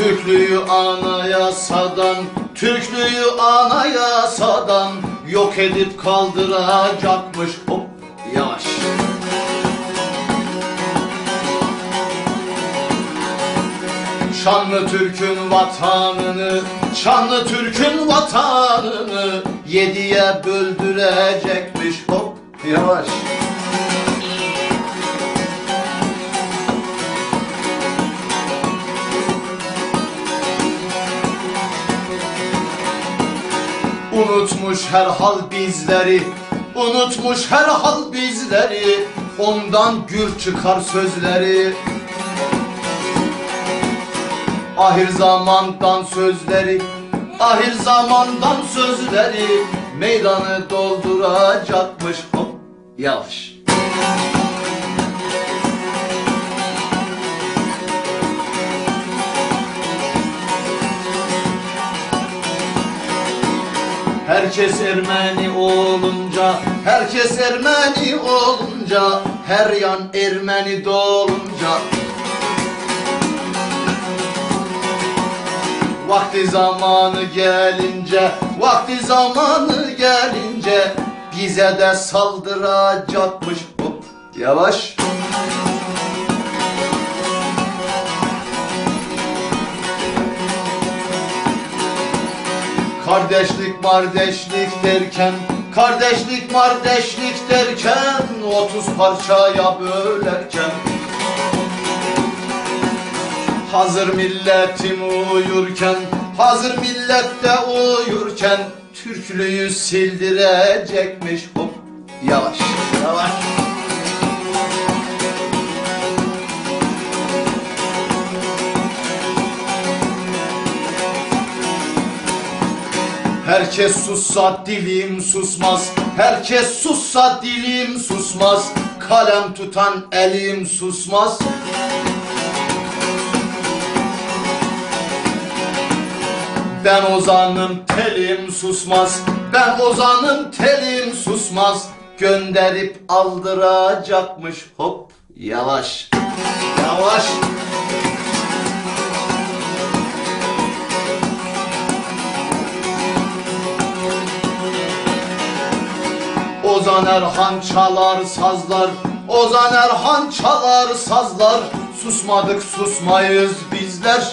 Türklüğü anayasadan, Türklüğü anayasadan yok edip kaldıracakmış. Hop yavaş. Şanlı Türk'ün vatanını, şanlı Türk'ün vatanını yediye böldürecekmiş. Hop yavaş. Unutmuş herhal bizleri Unutmuş herhal bizleri Ondan gür çıkar sözleri. Ahir zamandan sözleri Ahir zamandan sözleri Meydanı dolduracakmış. Hop yavaş Herkes Ermeni olunca, herkes Ermeni olunca, her yan Ermeni dolunca. Vakti zamanı gelince, vakti zamanı gelince bize de saldıracakmış. Hop, yavaş. Kardeşlik mardeşlik derken Kardeşlik mardeşlik derken Otuz parçaya bölerken. Hazır milletim uyurken Hazır millette uyurken Türklüğü sildirecekmiş Hop yavaş yavaş Herkes sussa dilim susmaz. Herkes sussa dilim susmaz. Kalem tutan elim susmaz. Ben ozanım telim susmaz. Ben ozanım telim susmaz. Gönderip aldıracakmış. Hop yavaş. Yavaş Ozan Erhan çalar sazlar. Ozan Erhan çalar sazlar. Susmadık susmayız bizler.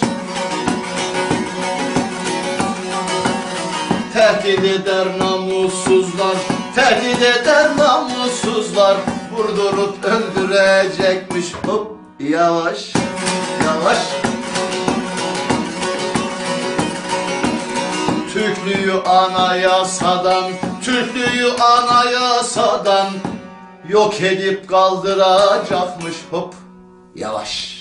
Tehdit eder namussuzlar Tehdit eder namussuzlar. Vurdurup öldürecekmiş. Hop yavaş yavaş Türklüğü anayasadan, Türklüğü anayasadan yok edip kaldıracakmış hop yavaş.